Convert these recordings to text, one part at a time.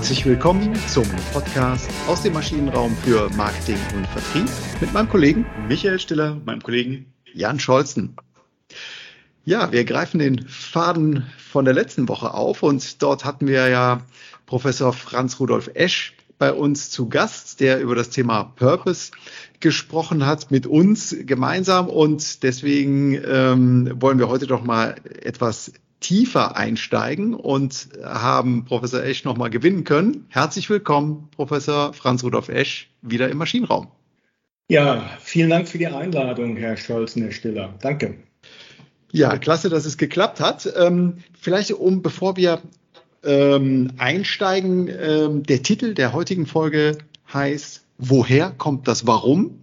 Herzlich willkommen zum Podcast aus dem Maschinenraum für Marketing und Vertrieb mit meinem Kollegen Michael Stiller, meinem Kollegen Jan Scholzen. Ja, wir greifen den Faden von der letzten Woche auf und dort hatten wir ja Professor Franz Rudolf Esch bei uns zu Gast, der über das Thema Purpose gesprochen hat mit uns gemeinsam und deswegen ähm, wollen wir heute doch mal etwas tiefer einsteigen und haben Professor Esch nochmal gewinnen können. Herzlich willkommen, Professor Franz Rudolf Esch, wieder im Maschinenraum. Ja, vielen Dank für die Einladung, Herr Scholz, Herr Stiller. Danke. Ja, klasse, dass es geklappt hat. Ähm, vielleicht um, bevor wir ähm, einsteigen, ähm, der Titel der heutigen Folge heißt, woher kommt das Warum?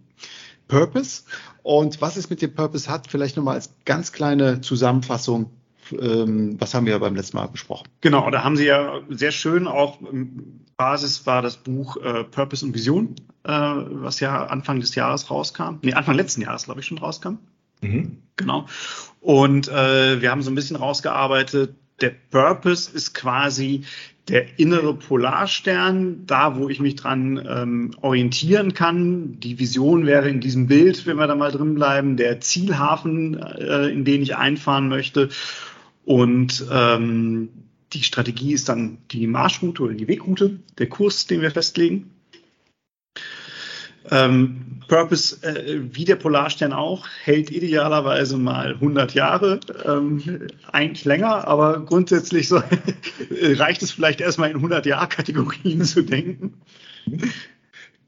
Purpose. Und was es mit dem Purpose hat, vielleicht nochmal als ganz kleine Zusammenfassung ähm, was haben wir beim letzten Mal besprochen? Genau, da haben Sie ja sehr schön auch Basis war das Buch äh, Purpose und Vision, äh, was ja Anfang des Jahres rauskam. Nee, Anfang letzten Jahres, glaube ich, schon rauskam. Mhm. Genau. Und äh, wir haben so ein bisschen rausgearbeitet, der Purpose ist quasi der innere Polarstern, da wo ich mich dran ähm, orientieren kann. Die Vision wäre in diesem Bild, wenn wir da mal drin bleiben, der Zielhafen, äh, in den ich einfahren möchte. Und ähm, die Strategie ist dann die Marschroute oder die Wegroute, der Kurs, den wir festlegen. Ähm, Purpose, äh, wie der Polarstern auch, hält idealerweise mal 100 Jahre, ähm, eigentlich länger, aber grundsätzlich so, reicht es vielleicht erstmal in 100 Jahr Kategorien zu denken.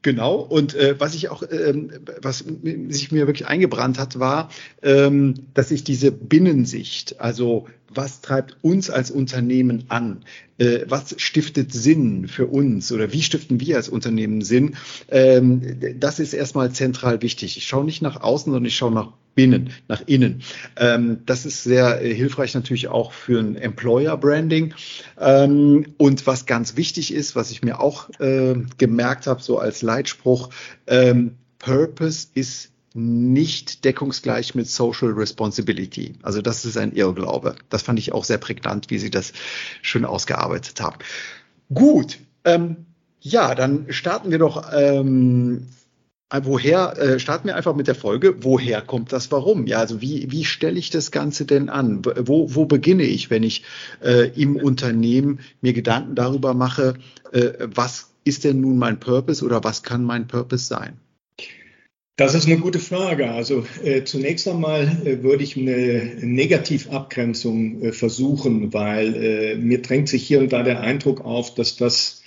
Genau. Und äh, was ich auch, ähm, was sich mir wirklich eingebrannt hat, war, ähm, dass ich diese Binnensicht, also was treibt uns als Unternehmen an? Äh, was stiftet Sinn für uns oder wie stiften wir als Unternehmen Sinn? Ähm, das ist erstmal zentral wichtig. Ich schaue nicht nach außen, sondern ich schaue nach binnen, nach innen. Ähm, das ist sehr äh, hilfreich natürlich auch für ein Employer Branding. Ähm, und was ganz wichtig ist, was ich mir auch äh, gemerkt habe, so als Leitspruch, ähm, Purpose ist nicht deckungsgleich mit Social Responsibility. Also das ist ein Irrglaube. Das fand ich auch sehr prägnant, wie Sie das schön ausgearbeitet haben. Gut, ähm, ja, dann starten wir doch. Ähm, woher äh, starten wir einfach mit der Folge? Woher kommt das Warum? Ja, also wie wie stelle ich das Ganze denn an? Wo wo beginne ich, wenn ich äh, im Unternehmen mir Gedanken darüber mache, äh, was ist denn nun mein Purpose oder was kann mein Purpose sein? Das ist eine gute Frage. Also äh, zunächst einmal äh, würde ich eine Negativabgrenzung äh, versuchen, weil äh, mir drängt sich hier und da der Eindruck auf, dass das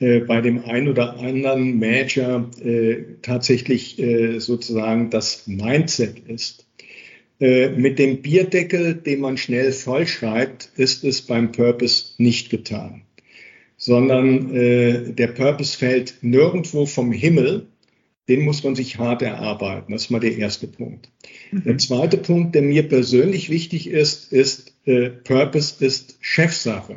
äh, bei dem einen oder anderen Manager äh, tatsächlich sozusagen das Mindset ist. mit dem Bierdeckel, den man schnell vollschreibt, ist es beim Purpose nicht getan, sondern der Purpose fällt nirgendwo vom Himmel, den muss man sich hart erarbeiten. Das ist mal der erste Punkt. Mhm. Der zweite Punkt, der mir persönlich wichtig ist, ist, äh, Purpose ist Chefsache.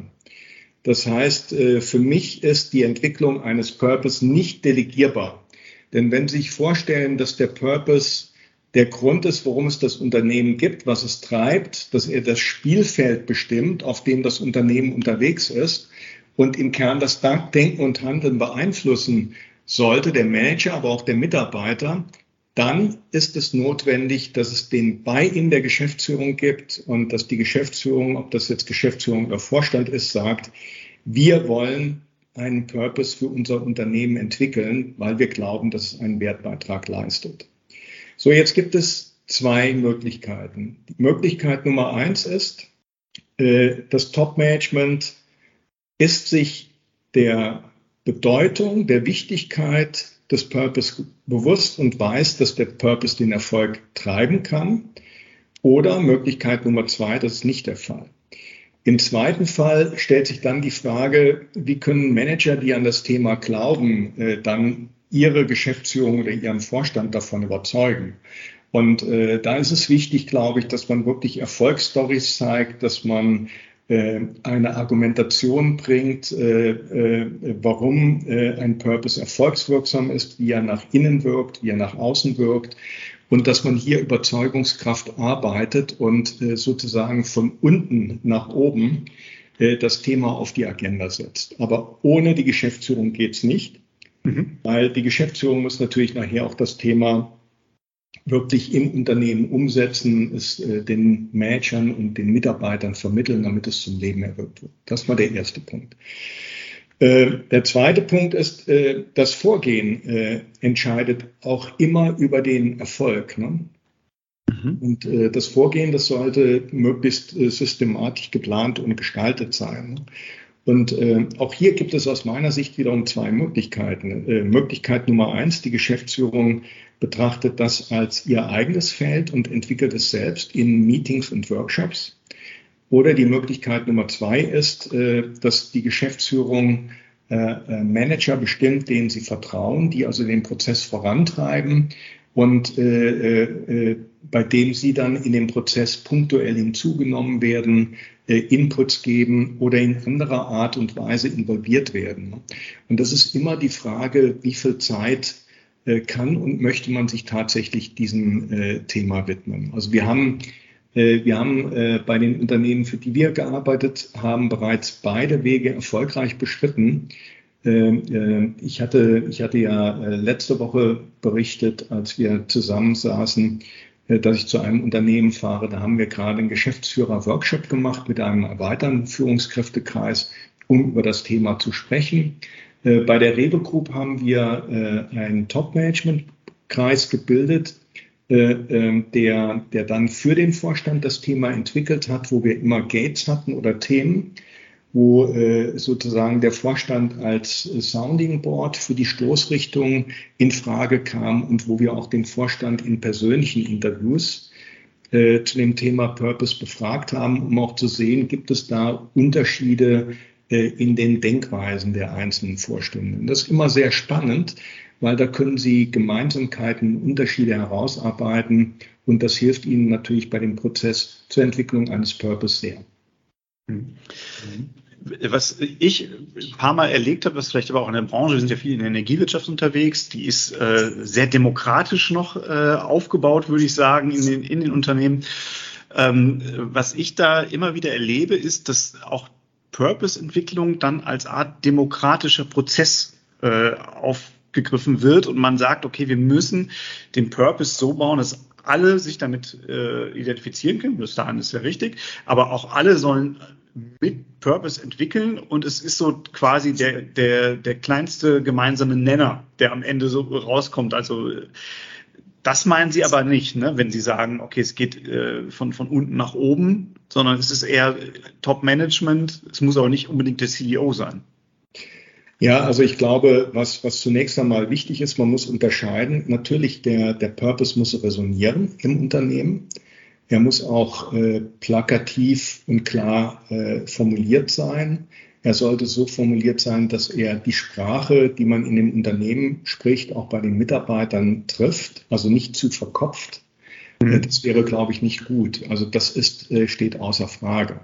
Das heißt, äh, für mich ist die Entwicklung eines Purpose nicht delegierbar. Denn wenn Sie sich vorstellen, dass der Purpose der Grund ist, warum es das Unternehmen gibt, was es treibt, dass er das Spielfeld bestimmt, auf dem das Unternehmen unterwegs ist und im Kern das Denken und Handeln beeinflussen sollte der Manager, aber auch der Mitarbeiter, dann ist es notwendig, dass es den Buy-in der Geschäftsführung gibt und dass die Geschäftsführung, ob das jetzt Geschäftsführung oder Vorstand ist, sagt, wir wollen einen Purpose für unser Unternehmen entwickeln, weil wir glauben, dass es einen Wertbeitrag leistet. So, jetzt gibt es zwei Möglichkeiten. Die Möglichkeit Nummer eins ist, äh, das Top-Management ist sich der Bedeutung, der Wichtigkeit des Purpose bewusst und weiß, dass der Purpose den Erfolg treiben kann. Oder Möglichkeit Nummer zwei, das ist nicht der Fall. Im zweiten Fall stellt sich dann die Frage, wie können Manager, die an das Thema glauben, äh, dann ihre Geschäftsführung oder ihren Vorstand davon überzeugen. Und äh, da ist es wichtig, glaube ich, dass man wirklich Erfolgsstories zeigt, dass man eine Argumentation bringt, äh, äh, warum ein Purpose erfolgswirksam ist, wie er nach innen wirkt, wie er nach außen wirkt und dass man hier Überzeugungskraft arbeitet und sozusagen von unten nach oben äh, das Thema auf die Agenda setzt. Aber ohne die Geschäftsführung geht's nicht, mhm. weil die Geschäftsführung muss natürlich nachher auch das Thema wirklich im Unternehmen umsetzen, es äh, den Managern und den Mitarbeitern vermitteln, damit es zum Leben erwirkt wird. Das war der erste Punkt. Äh, der zweite Punkt ist, äh, das Vorgehen entscheidet auch immer über den Erfolg. Ne? Mhm. Und das Vorgehen, das sollte möglichst systematisch geplant und gestaltet sein. Ne? Und äh, auch hier gibt es aus meiner Sicht wiederum zwei Möglichkeiten. Äh, Möglichkeit Nummer eins, die Geschäftsführung betrachtet das als ihr eigenes Feld und entwickelt es selbst in Meetings und Workshops. Oder die Möglichkeit Nummer zwei ist, äh, dass die Geschäftsführung äh, äh, Manager bestimmt, denen sie vertrauen, die also den Prozess vorantreiben und äh, äh, bei dem sie dann in dem Prozess punktuell hinzugenommen werden, äh, Inputs geben oder in anderer Art und Weise involviert werden. Und das ist immer die Frage, wie viel Zeit äh, kann und möchte man sich tatsächlich diesem äh, Thema widmen. Also wir haben äh, wir haben äh, bei den Unternehmen, für die wir gearbeitet haben, bereits beide Wege erfolgreich beschritten. Äh, ich hatte, ich hatte ja letzte Woche berichtet, als wir zusammensaßen, dass ich zu einem Unternehmen fahre. Da haben wir gerade einen Geschäftsführer-Workshop gemacht mit einem erweiterten Führungskräftekreis, um über das Thema zu sprechen. Bei der Rewe Group haben wir einen Top-Management-Kreis gebildet, äh, ähm, der, der dann für den Vorstand das Thema entwickelt hat, wo wir immer Gates hatten oder Themen, wo äh, sozusagen der Vorstand als Sounding Board für die Stoßrichtung in Frage kam und wo wir auch den Vorstand in persönlichen Interviews äh, zu dem Thema Purpose befragt haben, um auch zu sehen, gibt es da Unterschiede äh, in den Denkweisen der einzelnen Vorstände. Das ist immer sehr spannend, weil da können Sie Gemeinsamkeiten, Unterschiede herausarbeiten und das hilft Ihnen natürlich bei dem Prozess zur Entwicklung eines Purpose sehr. Mhm. Was ich ein paar Mal erlebt habe, was vielleicht aber auch in der Branche, wir sind ja viel in der Energiewirtschaft unterwegs, die ist äh, sehr demokratisch noch äh, aufgebaut, würde ich sagen, in den, in den Unternehmen. Ähm, was ich da immer wieder erlebe, ist, dass auch Purpose-Entwicklung dann als Art demokratischer Prozess äh, auf gegriffen wird und man sagt, okay, wir müssen den Purpose so bauen, dass alle sich damit äh, identifizieren können. Bis dahin ist ja richtig. Aber auch alle sollen mit Purpose entwickeln und es ist so quasi der, der, der kleinste gemeinsame Nenner, der am Ende so rauskommt. Also das meinen Sie aber nicht, ne? wenn Sie sagen, okay, es geht äh, von, von unten nach oben, sondern es ist eher Top-Management. Es muss aber nicht unbedingt der CEO sein. Ja, also ich glaube, was, was zunächst einmal wichtig ist, man muss unterscheiden. Natürlich, der, der Purpose muss resonieren im Unternehmen. Er muss auch äh, plakativ und klar äh, formuliert sein. Er sollte so formuliert sein, dass er die Sprache, die man in dem Unternehmen spricht, auch bei den Mitarbeitern trifft, also nicht zu verkopft. Mhm. Das wäre, glaube ich, nicht gut. Also das ist, äh, steht außer Frage.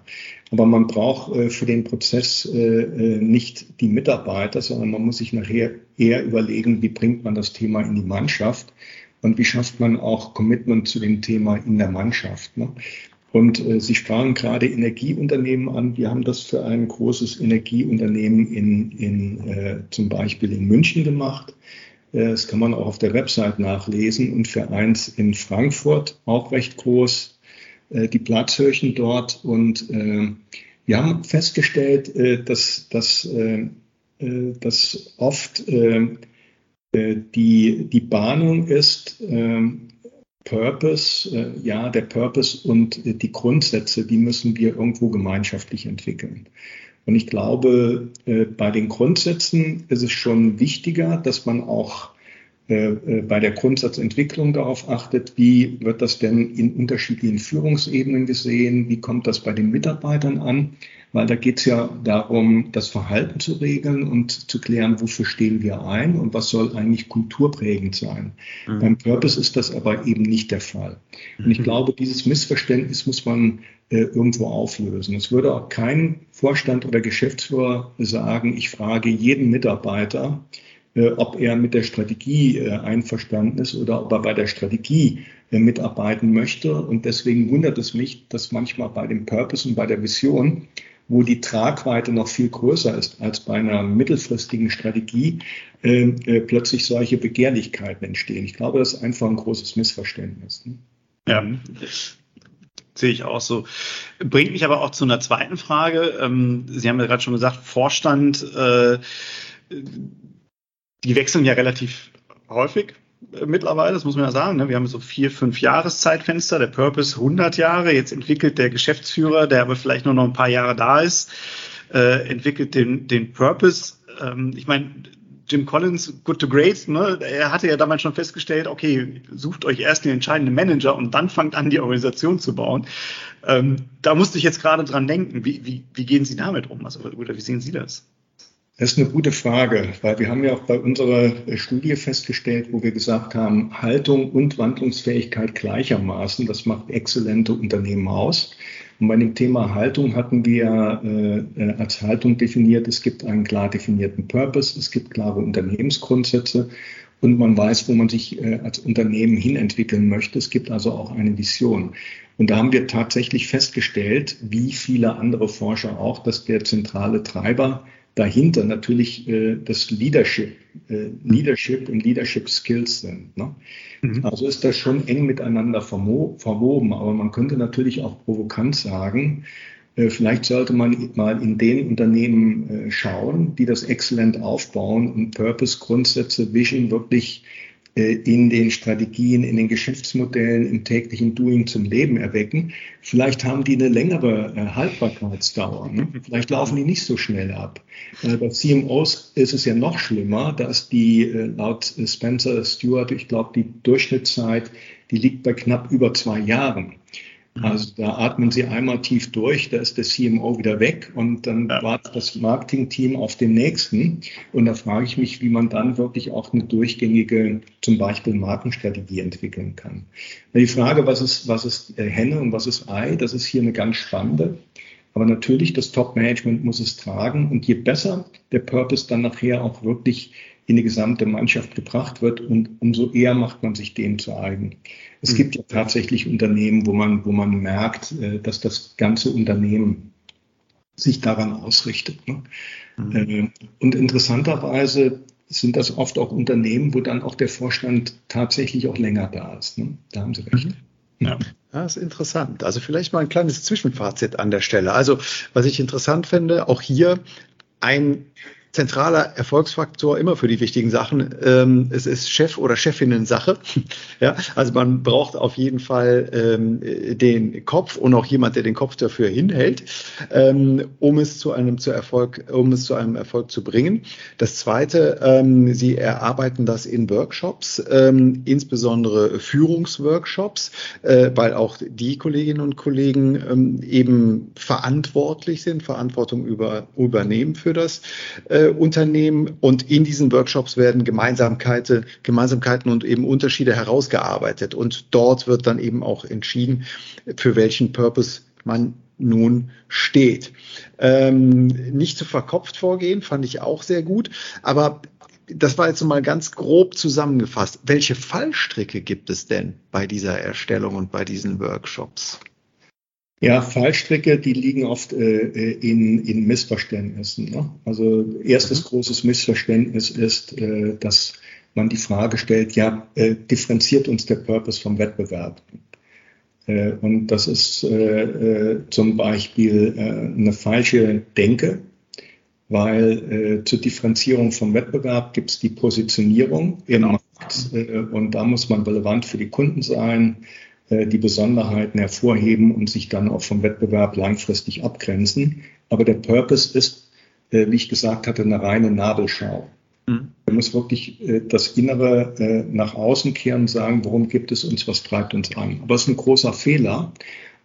Aber man braucht äh, für den Prozess äh, nicht die Mitarbeiter, sondern man muss sich nachher eher überlegen, wie bringt man das Thema in die Mannschaft und wie schafft man auch Commitment zu dem Thema in der Mannschaft. Ne? Und äh, Sie sprachen gerade Energieunternehmen an. Wir haben das für ein großes Energieunternehmen in, in äh, zum Beispiel in München gemacht. Das kann man auch auf der Website nachlesen. Und für eins in Frankfurt, auch recht groß, äh, die Platzhirchen dort. Und äh, wir haben festgestellt, äh, dass, dass, dass oft die, die Bahnung ist, Purpose, ja, der Purpose und die Grundsätze, die müssen wir irgendwo gemeinschaftlich entwickeln. Und ich glaube, äh, bei den Grundsätzen ist es schon wichtiger, dass man auch äh, äh, bei der Grundsatzentwicklung darauf achtet, wie wird das denn in unterschiedlichen Führungsebenen gesehen, wie kommt das bei den Mitarbeitern an, weil da geht es ja darum, das Verhalten zu regeln und zu klären, wofür stehen wir ein und was soll eigentlich kulturprägend sein. Mhm. Beim Purpose ist das aber eben nicht der Fall. Und ich mhm. glaube, dieses Missverständnis muss man äh, irgendwo auflösen. Es würde auch kein Vorstand oder Geschäftsführer sagen, ich frage jeden Mitarbeiter, äh, ob er mit der Strategie äh, einverstanden ist oder ob er bei der Strategie äh, mitarbeiten möchte. Und deswegen wundert es mich, dass manchmal bei dem Purpose und bei der Vision wo die Tragweite noch viel größer ist als bei einer mittelfristigen Strategie, äh, äh, plötzlich solche Begehrlichkeiten entstehen. Ich glaube, das ist einfach ein großes Missverständnis. Ne? Ja, sehe ich auch so. Bringt mich aber auch zu einer zweiten Frage. Ähm, Sie haben ja gerade schon gesagt, Vorstand, äh, die wechseln ja relativ häufig mittlerweile, das muss man ja sagen. Ne? Wir haben so vier, fünf Jahreszeitfenster, der Purpose 100 Jahre. Jetzt entwickelt der Geschäftsführer, der aber vielleicht nur noch ein paar Jahre da ist, äh, entwickelt den, den Purpose. Ähm, ich meine, Jim Collins, Good to Great, ne, er hatte ja damals schon festgestellt, okay, sucht euch erst den entscheidenden Manager und dann fangt an, die Organisation zu bauen. Ähm, da musste ich jetzt gerade dran denken. Wie, wie, wie gehen Sie damit um? Also, oder wie sehen Sie das? Das ist eine gute Frage, weil wir haben ja auch bei unserer Studie festgestellt, wo wir gesagt haben, Haltung und Wandlungsfähigkeit gleichermaßen, das macht exzellente Unternehmen aus. Und bei dem Thema Haltung hatten wir äh, als Haltung definiert, es gibt einen klar definierten Purpose, es gibt klare Unternehmensgrundsätze und man weiß, wo man sich äh, als Unternehmen hinentwickeln möchte. Es gibt also auch eine Vision. Und da haben wir tatsächlich festgestellt, wie viele andere Forscher auch, dass der zentrale Treiber dahinter natürlich äh, das Leadership, äh, Leadership und Leadership Skills sind. Ne? Mhm. Also ist das schon eng miteinander verwoben, aber man könnte natürlich auch provokant sagen, vielleicht sollte man mal in den Unternehmen äh, schauen, die das exzellent aufbauen und Purpose-Grundsätze, Vision wirklich äh, in den Strategien, in den Geschäftsmodellen, im täglichen Doing zum Leben erwecken. Vielleicht haben die eine längere äh, Haltbarkeitsdauer. Ne? Vielleicht laufen die nicht so schnell ab. Äh, bei CMOs ist es ja noch schlimmer, dass die laut Spencer Stewart, ich glaube, die Durchschnittszeit, die liegt bei knapp über zwei Jahren. Mhm. Also da atmen Sie einmal tief durch, da ist der CMO wieder weg und dann ja. wartet das Marketingteam auf den nächsten. Und da frage ich mich, wie man dann wirklich auch eine durchgängige, zum Beispiel Markenstrategie entwickeln kann. Die Frage, was ist, was ist äh, Henne und was ist Ei, das ist hier eine ganz spannende. Aber natürlich, das Top-Management muss es tragen. Und je besser der Purpose dann nachher auch wirklich in die gesamte Mannschaft gebracht wird und umso eher macht man sich dem zu eigen. Es mhm. gibt ja tatsächlich Unternehmen, wo man, wo man merkt, äh, dass das ganze Unternehmen sich daran ausrichtet. Ne? Mhm. Und interessanterweise sind das oft auch Unternehmen, wo dann auch der Vorstand tatsächlich auch länger da ist. Ne? Da haben Sie recht. Mhm. Ja. Das ist interessant. Also vielleicht mal ein kleines Zwischenfazit an der Stelle. Also was ich interessant finde, auch hier ein zentraler Erfolgsfaktor immer für die wichtigen Sachen. Ähm, es ist Chef oder Chefinnen Sache. ja, also man braucht auf jeden Fall ähm, den Kopf und auch jemand, der den Kopf dafür hinhält, ähm, um es zu einem zu Erfolg, um es zu einem Erfolg zu bringen. Das zweite, ähm, sie erarbeiten das in Workshops, ähm, insbesondere Führungsworkshops, äh, weil auch die Kolleginnen und Kollegen ähm, eben verantwortlich sind, Verantwortung über, übernehmen für das. Äh, Unternehmen und in diesen Workshops werden Gemeinsamkeiten, Gemeinsamkeiten und eben Unterschiede herausgearbeitet und dort wird dann eben auch entschieden, für welchen Purpose man nun steht. Ähm, nicht zu verkopft vorgehen, fand ich auch sehr gut, aber das war jetzt mal ganz grob zusammengefasst. Welche Fallstricke gibt es denn bei dieser Erstellung und bei diesen Workshops? Ja, Fallstricke, die liegen oft äh, in, in Missverständnissen. Ne? Also erstes mhm. großes Missverständnis ist, äh, dass man die Frage stellt, ja, äh, differenziert uns der Purpose vom Wettbewerb? Äh, und das ist äh, äh, zum Beispiel äh, eine falsche Denke, weil äh, zur Differenzierung vom Wettbewerb gibt es die Positionierung im genau. Markt äh, und da muss man relevant für die Kunden sein äh, die Besonderheiten hervorheben und sich dann auch vom Wettbewerb langfristig abgrenzen. Aber der Purpose ist, äh, wie ich gesagt hatte, eine reine Nabelschau. Mhm. Man muss wirklich äh, das Innere nach außen kehren und sagen, worum gibt es uns, was treibt uns an. Aber es ist ein großer Fehler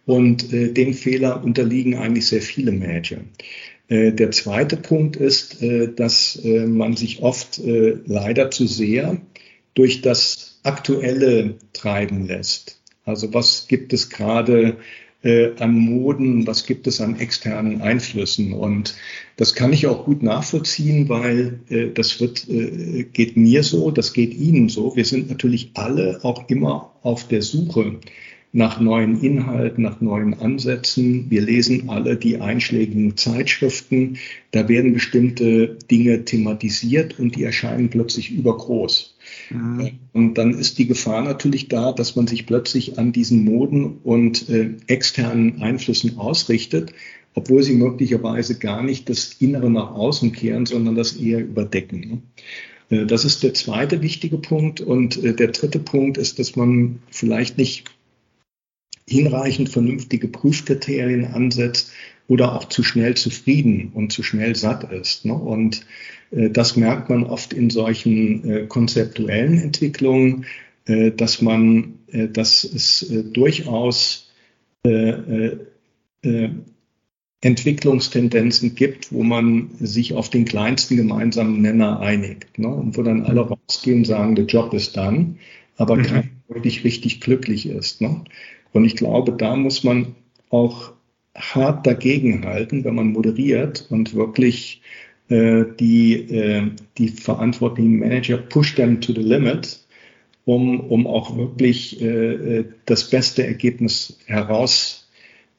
und dem Fehler unterliegen eigentlich sehr viele Manager. Der zweite Punkt ist, dass man sich oft leider zu sehr durch das Aktuelle treiben lässt. Also was gibt es gerade äh, an Moden, was gibt es an externen Einflüssen? Und das kann ich auch gut nachvollziehen, weil äh, das wird, äh, geht mir so, das geht Ihnen so. Wir sind natürlich alle auch immer auf der Suche nach neuen Inhalten, nach neuen Ansätzen. Wir lesen alle die einschlägigen Zeitschriften. Da werden bestimmte Dinge thematisiert und die erscheinen plötzlich übergroß. Und dann ist die Gefahr natürlich da, dass man sich plötzlich an diesen Moden und äh, externen Einflüssen ausrichtet, obwohl sie möglicherweise gar nicht das Innere nach außen kehren, sondern das eher überdecken. Äh, das ist der zweite wichtige Punkt. Und äh, der dritte Punkt ist, dass man vielleicht nicht hinreichend vernünftige Prüfkriterien ansetzt oder auch zu schnell zufrieden und zu schnell satt ist. Ne? Und das merkt man oft in solchen äh, konzeptuellen Entwicklungen, äh, dass man, äh, dass es äh, durchaus äh, Entwicklungstendenzen gibt, wo man sich auf den kleinsten gemeinsamen Nenner einigt. Ne? Und wo dann alle rausgehen und sagen, der Job ist dann, aber mhm. keiner wirklich richtig glücklich ist. Ne? Und ich glaube, da muss man auch hart dagegenhalten, wenn man moderiert und wirklich äh, die, äh, die verantwortlichen Manager push them to the limit, um, um auch wirklich äh, äh das beste Ergebnis heraus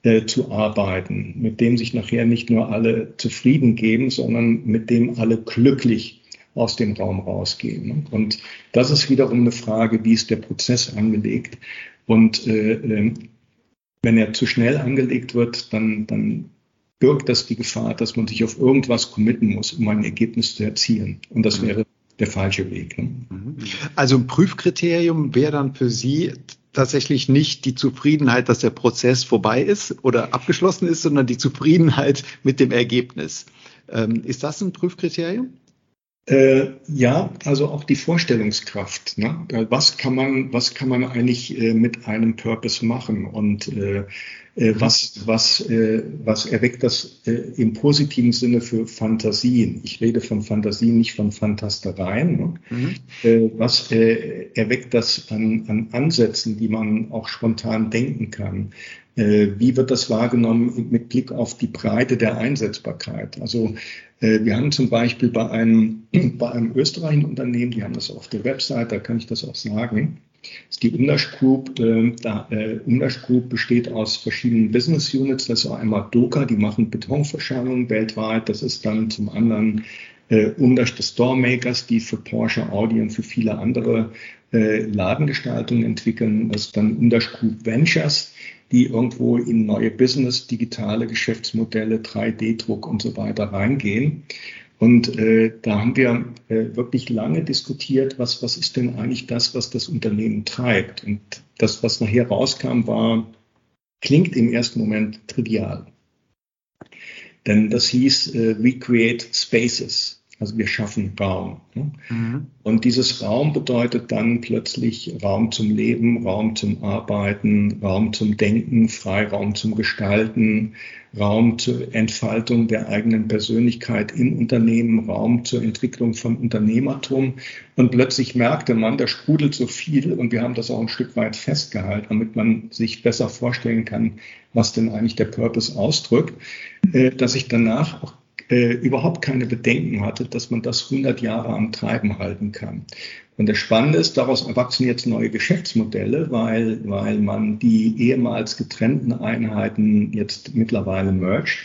äh, zu arbeiten, mit dem sich nachher nicht nur alle zufrieden geben, sondern mit dem alle glücklich aus dem Raum rausgehen. Und das ist wiederum eine Frage, wie ist der Prozess angelegt? Und äh, ähm, wenn er zu schnell angelegt wird, dann, dann birgt das die Gefahr, dass man sich auf irgendwas committen muss, um ein Ergebnis zu erzielen. Und das mhm. wäre der falsche Weg. Ne? Mhm. Also ein Prüfkriterium wäre dann für Sie tatsächlich nicht die Zufriedenheit, dass der Prozess vorbei ist oder abgeschlossen ist, sondern die Zufriedenheit mit dem Ergebnis. Ähm, ist das ein Prüfkriterium? Äh, ja, also auch die Vorstellungskraft. Ne? Was kann man, was kann man eigentlich äh, mit einem Purpose machen und äh, äh was, was, äh, was erweckt das äh, im positiven Sinne für Fantasien? Ich rede von Fantasien, nicht von Fantastereien. Ne? Mhm. was erweckt das an, an Ansätzen, die man auch spontan denken kann? Wie wird das wahrgenommen mit Blick auf die Breite der Einsetzbarkeit? Also äh, wir haben zum Beispiel bei einem, bei einem österreichischen Unternehmen, die haben das auf der Website, da kann ich das auch sagen, ist die Umdash Group. Äh, da, äh, Umdash Group besteht aus verschiedenen Business Units. Das ist einmal Doka, die machen Betonverschärmungen weltweit. Das ist dann zum anderen äh, Umdash des Storemakers, die für Porsche, Audi und für viele andere äh, Ladengestaltungen entwickeln. Das ist dann Umdash Group Ventures die irgendwo in neue Business, digitale Geschäftsmodelle, 3D-Druck und so weiter reingehen. Und äh, da haben wir äh, wirklich lange diskutiert, was, was ist denn eigentlich das, was das Unternehmen treibt. Und das, was nachher rauskam, war, klingt im ersten Moment trivial. Denn das hieß, äh, we create spaces. Also wir schaffen Raum. Ne? Mhm. Und dieses Raum bedeutet dann plötzlich Raum zum Leben, Raum zum Arbeiten, Raum zum Denken, Freiraum zum Gestalten, Raum zur Entfaltung der eigenen Persönlichkeit im Unternehmen, Raum zur Entwicklung von Unternehmertum. Und plötzlich merkte man, da sprudelt so viel und wir haben das auch ein Stück weit festgehalten, damit man sich besser vorstellen kann, was denn eigentlich der Purpose ausdrückt, äh, dass ich danach auch äh, überhaupt keine Bedenken hatte, dass man das 100 Jahre am Treiben halten kann. Und das Spannende ist, daraus erwachsen jetzt neue Geschäftsmodelle, weil, weil man die ehemals getrennten Einheiten jetzt mittlerweile mergt.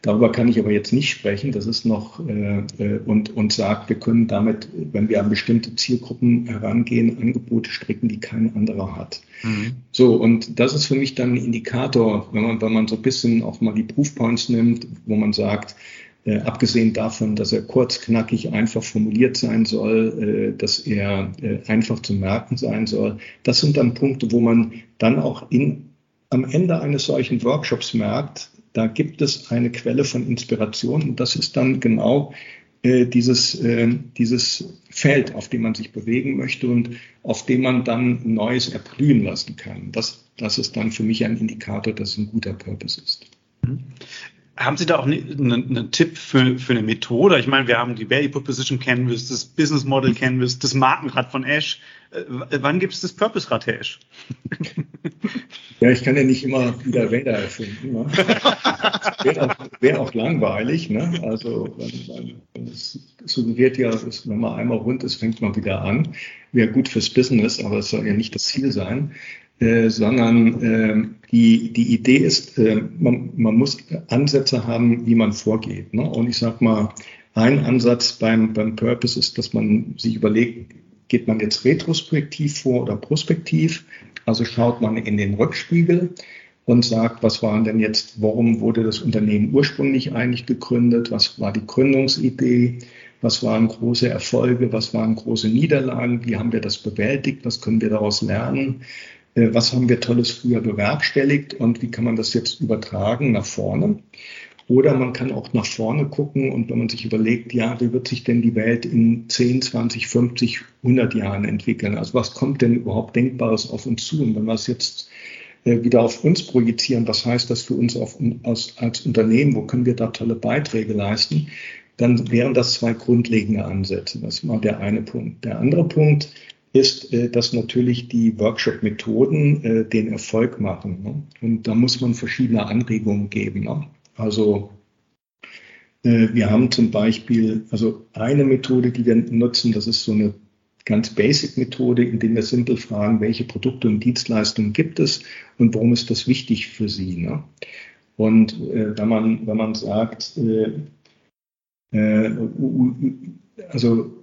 Darüber kann ich aber jetzt nicht sprechen. Das ist noch äh, äh, und, und sagt, wir können damit, wenn wir an bestimmte Zielgruppen herangehen, Angebote stricken, die kein anderer hat. Mhm. So, und das ist für mich dann ein Indikator, wenn man, wenn man so ein bisschen auch mal die Proofpoints nimmt, wo man sagt, äh, abgesehen davon, dass er kurz, knackig, einfach formuliert sein soll, äh, dass er äh, einfach zu merken sein soll. Das sind dann Punkte, wo man dann auch in, am Ende eines solchen Workshops merkt, da gibt es eine Quelle von Inspiration und das ist dann genau äh, dieses, äh, dieses Feld, auf dem man sich bewegen möchte und auf dem man dann Neues erblühen lassen kann. Das, das ist dann für mich ein Indikator, dass es ein guter Purpose ist. Haben Sie da auch einen, einen Tipp für, für eine Methode? Ich meine, wir haben die Value Proposition Canvas, das Business Model Canvas, das Markenrad von Ash. Äh, wann gibt es das Purpose Rad, Herr Ash? Ja, ich kann ja nicht immer wieder Räder erfinden. Ne? Wäre auch, wär auch langweilig. Ne? Also es suggeriert ja, wenn man einmal rund ist, fängt man wieder an. Wäre gut fürs Business, aber es soll ja nicht das Ziel sein. Äh, sondern äh, die, die Idee ist, äh, man, man muss Ansätze haben, wie man vorgeht. Ne? Und ich sag mal, ein Ansatz beim, beim Purpose ist, dass man sich überlegt, geht man jetzt retrospektiv vor oder prospektiv? Also schaut man in den Rückspiegel und sagt, was waren denn jetzt, warum wurde das Unternehmen ursprünglich eigentlich gegründet? Was war die Gründungsidee? Was waren große Erfolge? Was waren große Niederlagen? Wie haben wir das bewältigt? Was können wir daraus lernen? Äh, was haben wir Tolles früher bewerkstelligt und wie kann man das jetzt übertragen nach vorne? Oder man kann auch nach vorne gucken und wenn man sich überlegt, ja, wie wird sich denn die Welt in 10, 20, 50, 100 Jahren entwickeln? Also was kommt denn überhaupt Denkbares auf uns zu? Und wenn wir es jetzt äh, wieder auf uns projizieren, was heißt das für uns auf, als, als Unternehmen? Wo können wir da tolle Beiträge leisten? Dann wären das zwei grundlegende Ansätze. Das mal der eine Punkt. Der andere Punkt, ist, äh, dass natürlich die Workshop-Methoden äh, den Erfolg machen. Ne? Und da muss man verschiedene Anregungen geben. Ne? Also äh, wir haben zum Beispiel, also eine Methode, die wir nutzen, das ist so eine ganz basic Methode, in der wir simpel fragen, welche Produkte und Dienstleistungen gibt es und warum ist das wichtig für Sie. Ne? Und wenn, man, wenn man sagt, also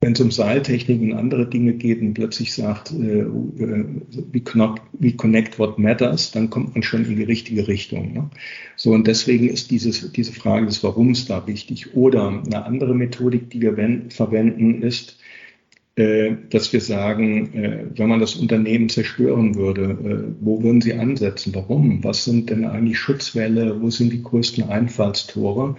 wenn es um Seiltechnik und andere Dinge geht und plötzlich sagt, äh, äh, wie, connect, wie connect what matters, dann kommt man schon in die richtige Richtung. Ne? So, und deswegen ist dieses, diese Frage des Warums da wichtig. Oder eine andere Methodik, die wir verwenden, ist, äh, dass wir sagen, äh, wenn man das Unternehmen zerstören würde, äh, wo würden Sie ansetzen? Warum? Was sind denn eigentlich Schutzwälle? Wo sind die größten Einfallstore?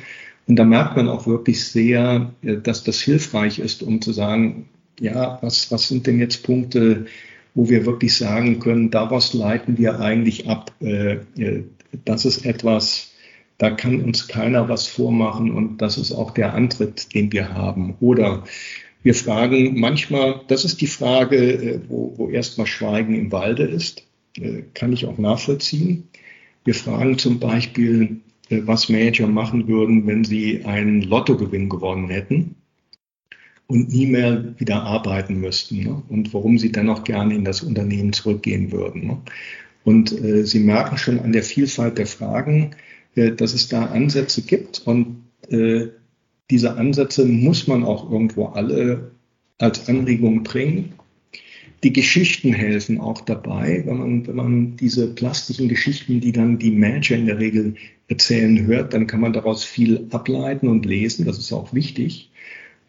Und da merkt man auch wirklich sehr, äh, dass das hilfreich ist, um zu sagen, ja, was, was sind denn jetzt Punkte, wo wir wirklich sagen können, daraus leiten wir eigentlich ab, äh, äh, das ist etwas, da kann uns keiner was vormachen und das ist auch der Antritt, den wir haben. Oder wir fragen manchmal, das ist die Frage, wo, wo erstmal Schweigen im Walde ist, kann ich auch nachvollziehen. Wir fragen zum Beispiel, was Manager machen würden, wenn sie einen Lottogewinn gewonnen hätten und nie mehr wieder arbeiten müssten ne? und warum sie dennoch gerne in das Unternehmen zurückgehen würden. Ne? Und äh, Sie merken schon an der Vielfalt der Fragen, äh, dass es da Ansätze gibt und äh, diese Ansätze muss man auch irgendwo alle als Anregung bringen. Die Geschichten helfen auch dabei, wenn man, wenn man diese plastischen Geschichten, die dann die Manager in der Regel erzählen hört, dann kann man daraus viel ableiten und lesen. Das ist auch wichtig.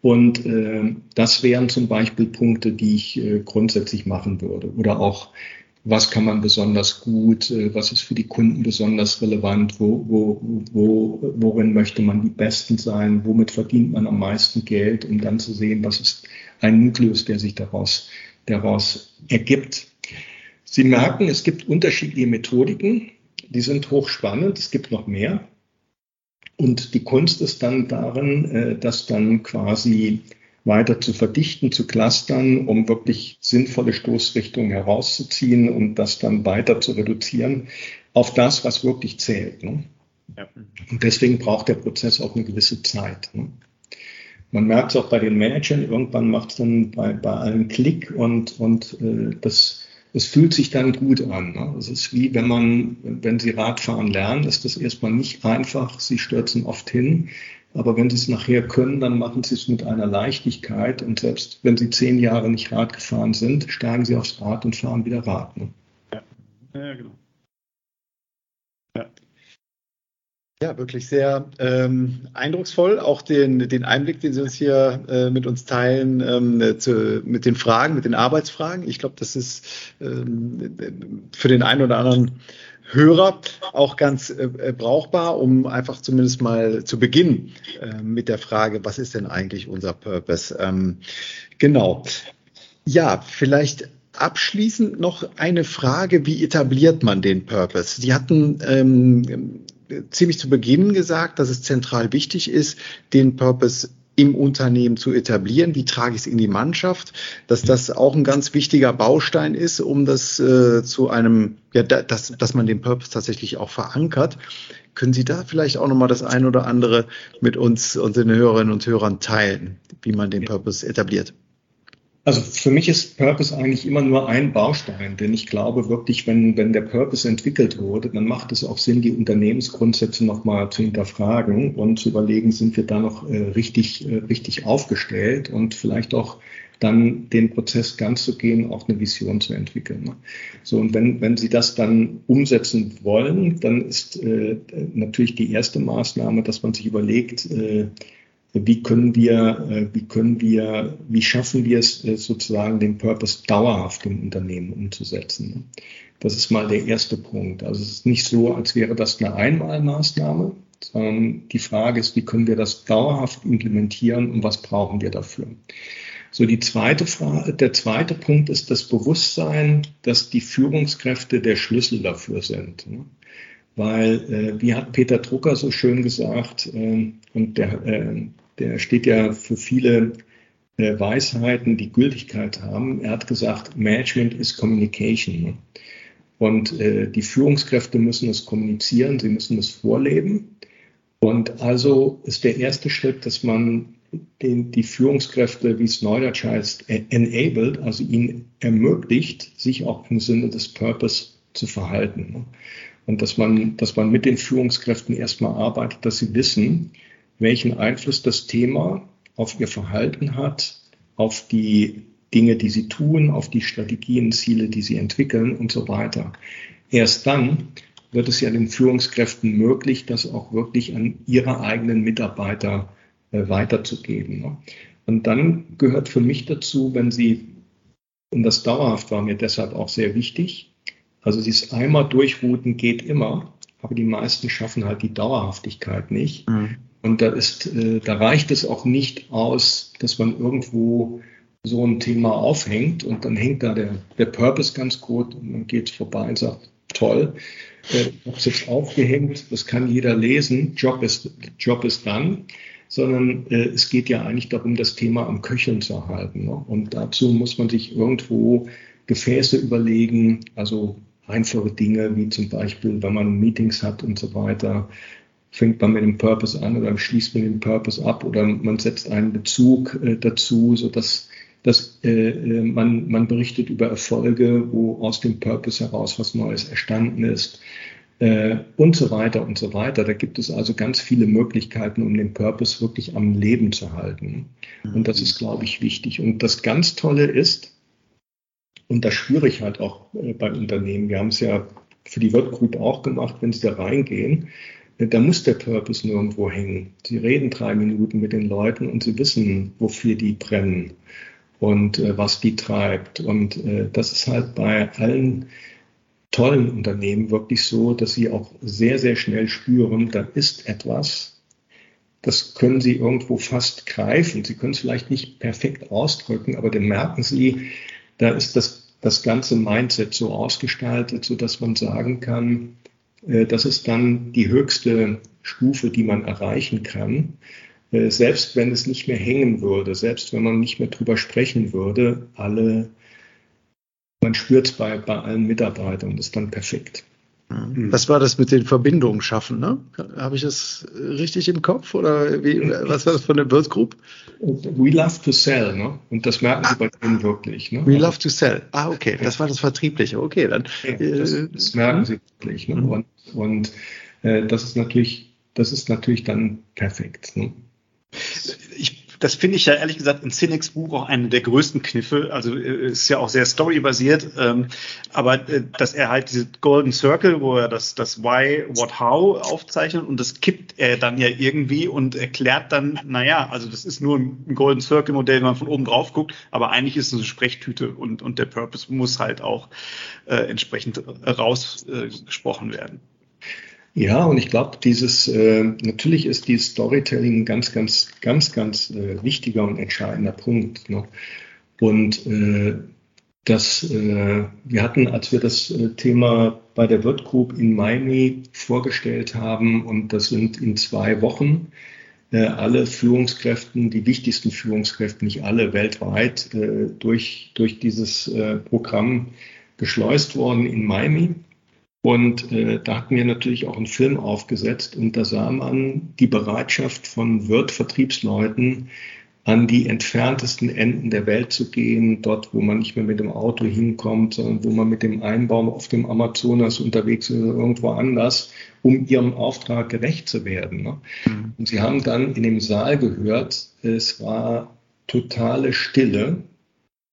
Und äh, das wären zum Beispiel Punkte, die ich äh, grundsätzlich machen würde. Oder auch, was kann man besonders gut, äh, was ist für die Kunden besonders relevant, wo, wo, wo, worin möchte man die Besten sein, womit verdient man am meisten Geld, um dann zu sehen, was ist ein Nukleus, der sich daraus daraus ergibt. Sie merken, es gibt unterschiedliche Methodiken, die sind hochspannend, es gibt noch mehr. Und die Kunst ist dann darin, äh, das dann quasi weiter zu verdichten, zu clustern, um wirklich sinnvolle Stoßrichtungen herauszuziehen und das dann weiter zu reduzieren auf das, was wirklich zählt. Ne? Ja. Und deswegen braucht der Prozess auch eine gewisse Zeit. Ne? Man merkt es auch bei den Managern, irgendwann macht es dann bei, bei allen Klick und, und äh, das, das fühlt sich dann gut an. Ne? Das ist wie wenn man, wenn Sie Radfahren lernen, ist das erstmal nicht einfach, Sie stürzen oft hin, aber wenn Sie es nachher können, dann machen Sie es mit einer Leichtigkeit und selbst wenn Sie zehn Jahre nicht Rad gefahren sind, steigen Sie aufs Rad und fahren wieder Rad. Ne? Ja. ja, genau. Ja, wirklich sehr ähm, eindrucksvoll. Auch den, den Einblick, den Sie uns hier äh, mit uns teilen, ähm, zu, mit den Fragen, mit den Arbeitsfragen. Ich glaube, das ist ähm, für den einen oder anderen Hörer auch ganz äh, brauchbar, um einfach zumindest mal zu beginnen äh, mit der Frage, was ist denn eigentlich unser Purpose? Ähm, genau. Ja, vielleicht abschließend noch eine Frage, wie etabliert man den Purpose? Sie hatten ähm, ziemlich zu Beginn gesagt, dass es zentral wichtig ist, den Purpose im Unternehmen zu etablieren. Wie trage ich es in die Mannschaft? Dass das auch ein ganz wichtiger Baustein ist, um das äh, zu einem, ja, dass, dass man den Purpose tatsächlich auch verankert. Können Sie da vielleicht auch nochmal das ein oder andere mit uns, unseren Hörerinnen und Hörern teilen, wie man den Purpose etabliert? Also für mich ist Purpose eigentlich immer nur ein Baustein, denn ich glaube wirklich, wenn, wenn der Purpose entwickelt wurde, dann macht es auch Sinn, die Unternehmensgrundsätze nochmal zu hinterfragen und zu überlegen, sind wir da noch äh, richtig, äh, richtig aufgestellt und vielleicht auch dann den Prozess ganz zu gehen, auch eine Vision zu entwickeln. Ne? So, und wenn, wenn Sie das dann umsetzen wollen, dann ist äh, natürlich die erste Maßnahme, dass man sich überlegt, äh, wie können wir, äh, wie können wir, wie schaffen wir es äh, sozusagen, den Purpose dauerhaft im Unternehmen umzusetzen? Das ist mal der erste Punkt. Also es ist nicht so, als wäre das eine Einmalmaßnahme, sondern die Frage ist, wie können wir das dauerhaft implementieren und was brauchen wir dafür? So, die zweite Frage, der zweite Punkt ist das Bewusstsein, dass die Führungskräfte der Schlüssel dafür sind. Weil, äh, wie hat Peter Drucker so schön gesagt, äh, und der, äh, der steht ja für viele äh, Weisheiten, die Gültigkeit haben. Er hat gesagt, Management is Communication. Ne? Und äh, die Führungskräfte müssen es kommunizieren, sie müssen es vorleben. Und also ist der erste Schritt, dass man den, die Führungskräfte, wie es neudeutsch heißt, enabled, also ihnen ermöglicht, sich auch im Sinne des Purpose zu verhalten. Und dass man, dass man mit den Führungskräften erstmal arbeitet, dass sie wissen, welchen Einfluss das Thema auf ihr Verhalten hat, auf die Dinge, die sie tun, auf die Strategien, Ziele, die sie entwickeln und so weiter. Erst dann wird es ja den Führungskräften möglich, das auch wirklich an ihre eigenen Mitarbeiter äh, weiterzugeben. Ne? Und dann gehört für mich dazu, wenn sie, und das dauerhaft war mir deshalb auch sehr wichtig, also dieses einmal durchrouten geht immer, aber die meisten schaffen halt die Dauerhaftigkeit nicht. Mhm. Und da ist, äh, da reicht es auch nicht aus, dass man irgendwo so ein Thema aufhängt und dann hängt da der, der Purpose ganz gut und man geht vorbei und sagt, toll, äh, ich habe es jetzt aufgehängt, das kann jeder lesen, Job ist, Job ist dann, sondern äh, es geht ja eigentlich darum, das Thema am Köcheln zu erhalten. Ne? Und dazu muss man sich irgendwo Gefäße überlegen, also einfache Dinge, wie zum Beispiel, wenn man Meetings hat und so weiter, fängt man mit dem Purpose an oder schließt man den Purpose ab oder man setzt einen Bezug äh, dazu, so dass dass äh, äh, man, man berichtet über Erfolge, wo aus dem Purpose heraus was Neues erstanden ist äh, und so weiter und so weiter. Da gibt es also ganz viele Möglichkeiten, um den Purpose wirklich am Leben zu halten. Und das ist, glaube ich, wichtig. Und das ganz Tolle ist, und das spüre ich halt auch äh, bei Unternehmen. Wir haben es ja für die Work Group auch gemacht, wenn Sie da reingehen. Äh, da muss der Purpose nirgendwo hängen. Sie reden drei Minuten mit den Leuten und sie wissen, wofür die brennen und äh, was die treibt. Und äh, das ist halt bei allen tollen Unternehmen wirklich so, dass sie auch sehr, sehr schnell spüren, da ist etwas, das können sie irgendwo fast greifen. Sie können es vielleicht nicht perfekt ausdrücken, aber dann merken sie, da ist das, das ganze Mindset so ausgestaltet, so dass man sagen kann, äh, das ist dann die höchste Stufe, die man erreichen kann. Äh, selbst wenn es nicht mehr hängen würde, selbst wenn man nicht mehr drüber sprechen würde, alle, man spürt es bei, bei allen Mitarbeitern und ist dann perfekt. Mhm. Was war das mit den Verbindungen schaffen? Ne? Habe ich das richtig im Kopf oder wie, was war das von der Birth Group? We love to sell, ne? Und das merken Sie bei denen wirklich. Ne? We love to sell. Ah, okay, das war das Vertriebliche. Okay, dann. Ja, das, äh, das, merken Sie wirklich. Ne? Mhm. Und, und äh, das ist natürlich, das ist natürlich dann perfekt. Ne? Das finde ich ja ehrlich gesagt in Cynics Buch auch einen der größten Kniffe. Also äh, ist ja auch sehr storybasiert, ähm, aber äh, dass er halt diese Golden Circle, wo er das, das Why, What, How aufzeichnet und das kippt er dann ja irgendwie und erklärt dann, naja, also das ist nur ein Golden Circle Modell, wenn man von oben drauf guckt, aber eigentlich ist es eine Sprechtüte und, und der Purpose muss halt auch äh, entsprechend rausgesprochen werden. Ja, und ich glaube, dieses, äh, natürlich ist dieses Storytelling ein ganz, ganz, ganz, ganz äh, wichtiger und entscheidender Punkt. Ne? Und äh, das, äh, wir hatten, als wir das äh, Thema bei der Wirt Group in Miami vorgestellt haben, und das sind in zwei Wochen, äh, alle Führungskräften, die wichtigsten Führungskräfte, nicht alle weltweit, äh, durch, durch dieses Programm geschleust worden in Miami. Und äh, da hatten wir natürlich auch einen Film aufgesetzt und da sah man die Bereitschaft von Wirt-Vertriebsleuten, an die entferntesten Enden der Welt zu gehen, dort, wo man nicht mehr mit dem Auto hinkommt, sondern wo man mit dem Einbaum auf dem Amazonas unterwegs ist oder irgendwo anders, um ihrem Auftrag gerecht zu werden. Ne? Mhm. Und sie haben dann in dem Saal gehört, es war totale Stille.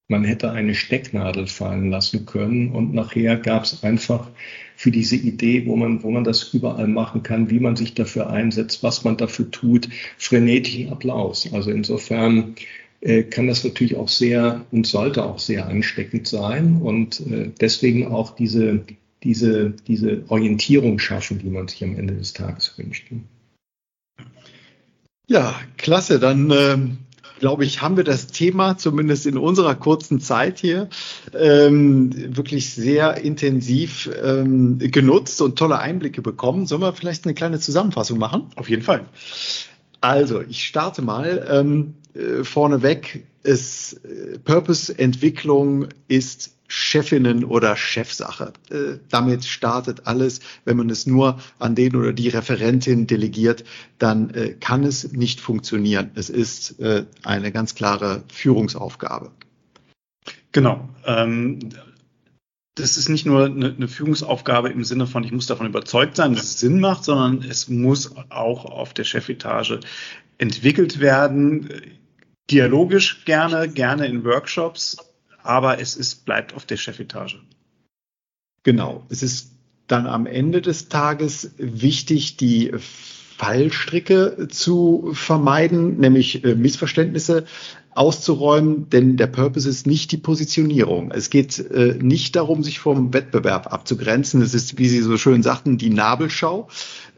Man hätte eine Stecknadel fallen lassen können und nachher gab es einfach für diese Idee, wo man, wo man das überall machen kann, wie man sich dafür einsetzt, was man dafür tut, frenetischen Applaus. Also insofern äh, kann das natürlich auch sehr und sollte auch sehr ansteckend sein und äh, deswegen auch diese, diese, diese Orientierung schaffen, die man sich am Ende des Tages wünscht. Ja, klasse. Dann ähm, glaube ich, haben wir das Thema zumindest in unserer kurzen Zeit hier ähm, wirklich sehr intensiv ähm, genutzt und tolle Einblicke bekommen. Sollen wir vielleicht eine kleine Zusammenfassung machen? Auf jeden Fall. Also, ich starte mal ähm, äh, vorneweg. Es, äh, Purpose-Entwicklung ist Chefinnen oder Chefsache. Äh, damit startet alles. Wenn man es nur an den oder die Referentin delegiert, dann äh, kann es nicht funktionieren. Es ist äh, eine ganz klare Führungsaufgabe. Genau. Ähm, das ist nicht nur eine, eine, Führungsaufgabe im Sinne von, ich muss davon überzeugt sein, dass es Sinn macht, sondern es muss auch auf der Chefetage entwickelt werden. Dialogisch gerne, gerne in Workshops, aber es ist, bleibt auf der Chefetage. Genau. Es ist dann am Ende des Tages wichtig, die Fallstricke zu vermeiden, nämlich äh, Missverständnisse auszuräumen, denn der Purpose ist nicht die Positionierung. Es geht äh, nicht darum, sich vom Wettbewerb abzugrenzen. Es ist, wie Sie so schön sagten, die Nabelschau.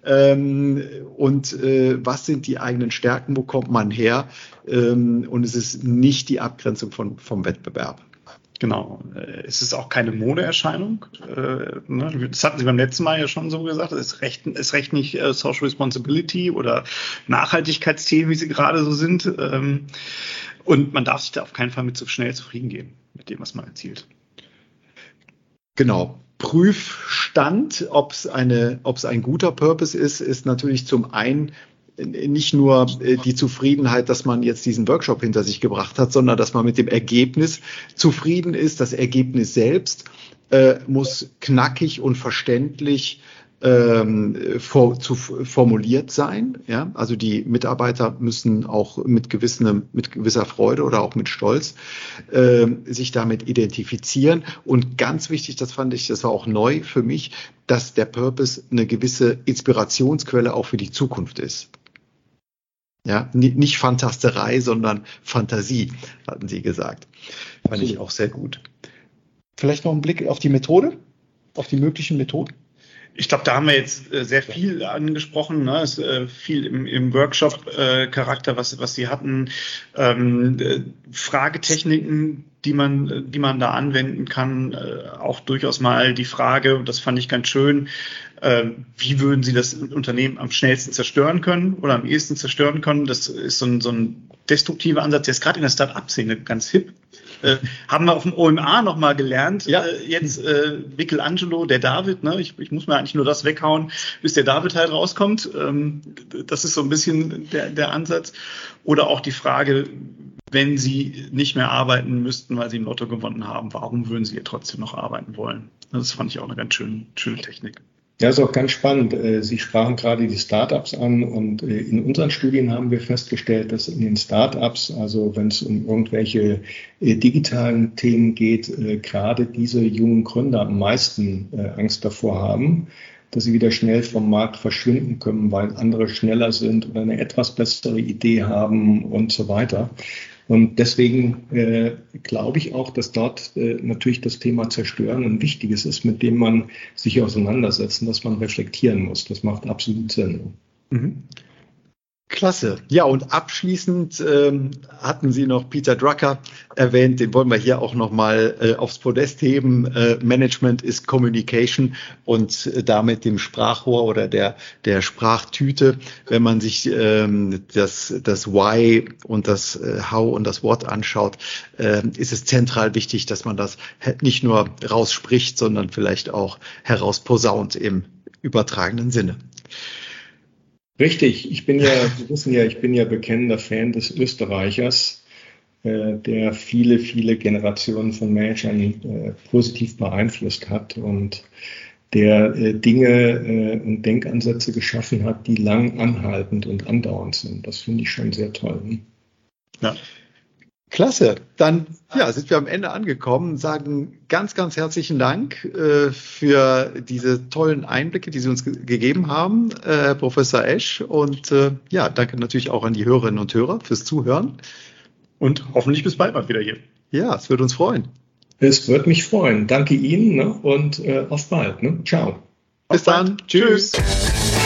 Ähm, und äh, was sind die eigenen Stärken? Wo kommt man her? Ähm, und es ist nicht die Abgrenzung von, vom Wettbewerb. Genau. Äh, es ist auch keine Modeerscheinung. Äh, ne? Das hatten Sie beim letzten Mal ja schon so gesagt. Es ist recht, ist recht nicht äh, Social Responsibility oder Nachhaltigkeitsthemen, wie sie gerade so sind. Ähm, und man darf sich da auf keinen Fall mit so schnell zufrieden geben mit dem, was man erzielt. Genau. Prüfstand, ob es eine, ob es ein guter Purpose ist, ist natürlich zum einen nicht nur äh, die Zufriedenheit, dass man jetzt diesen Workshop hinter sich gebracht hat, sondern dass man mit dem Ergebnis zufrieden ist. Das Ergebnis selbst äh, muss knackig und verständlich ähm, vor, zu, formuliert sein. Ja? Also die Mitarbeiter müssen auch mit, gewissem, mit gewisser Freude oder auch mit Stolz äh, sich damit identifizieren. Und ganz wichtig, das fand ich, das war auch neu für mich, dass der Purpose eine gewisse Inspirationsquelle auch für die Zukunft ist. Ja, nicht Fantasterei, sondern Fantasie, hatten Sie gesagt. Fand ich auch sehr gut. Vielleicht noch ein Blick auf die Methode, auf die möglichen Methoden. Ich glaube, da haben wir jetzt äh, sehr viel angesprochen. Ne? Es ist äh, viel im, im Workshop-Charakter, äh, was, was Sie hatten. Ähm, Fragetechniken, die man, die man da anwenden kann. auch durchaus mal die Frage, und das fand ich ganz schön, wie würden Sie das Unternehmen am schnellsten zerstören können oder am ehesten zerstören können? Das ist so ein, so ein destruktiver Ansatz, der ist gerade in der Start-up-Szene ganz hip. Äh, haben wir auf dem OMA nochmal gelernt. Ja. Äh, jetzt äh, Michelangelo, der David, ne? ich, ich muss mir eigentlich nur das weghauen, bis der David halt rauskommt. Ähm, das ist so ein bisschen der, der Ansatz. Oder auch die Frage, wenn Sie nicht mehr arbeiten müssten, weil Sie im Lotto gewonnen haben, warum würden Sie hier trotzdem noch arbeiten wollen? Das fand ich auch eine ganz schöne, schöne Technik. Ja, ist auch ganz spannend. Äh, Sie sprachen gerade die Startups an und äh, in unseren Studien haben wir festgestellt, dass in den Startups, also wenn es um irgendwelche äh, digitalen Themen geht, gerade diese jungen Gründer am meisten Angst davor haben, dass sie wieder schnell vom Markt verschwinden können, weil andere schneller sind oder eine etwas bessere Idee haben und so weiter. Und deswegen äh, glaube ich auch, dass dort äh, natürlich das Thema Zerstören ein wichtiges ist, mit dem man sich auseinandersetzt und dass man reflektieren muss. Das macht absolut Sinn. Mhm. Klasse. Ja, und abschließend ähm, hatten Sie noch Peter Drucker erwähnt, den wollen wir hier auch nochmal äh, aufs Podest heben. Äh, Management ist Communication und äh, damit dem Sprachrohr oder der, der Sprachtüte. Wenn man sich ähm, das, das Why und das äh, How und das What anschaut, äh, ist es zentral wichtig, dass man das nicht nur rausspricht, sondern vielleicht auch herausposaunt im übertragenen Sinne. Richtig, ich bin ja, Sie wissen ja, ich bin ja bekennender Fan des Österreichers, äh, der viele, viele Generationen von Managern äh, positiv beeinflusst hat und der äh, Dinge äh, und Denkansätze geschaffen hat, die lang anhaltend und andauernd sind. Das finde ich schon sehr toll. Ne? Ja. Klasse. Dann ja, sind wir am Ende angekommen, sagen ganz, ganz herzlichen Dank äh, für diese tollen Einblicke, die Sie uns ge gegeben haben, äh, Professor Esch. Und äh, ja, danke natürlich auch an die Hörerinnen und Hörer fürs Zuhören. Und hoffentlich bis bald mal wieder hier. Ja, es würde uns freuen. Es würde mich freuen. Danke Ihnen ne? und äh, auf bald. Ne? Ciao. Bis auf dann. Bald. Tschüss. Tschüss.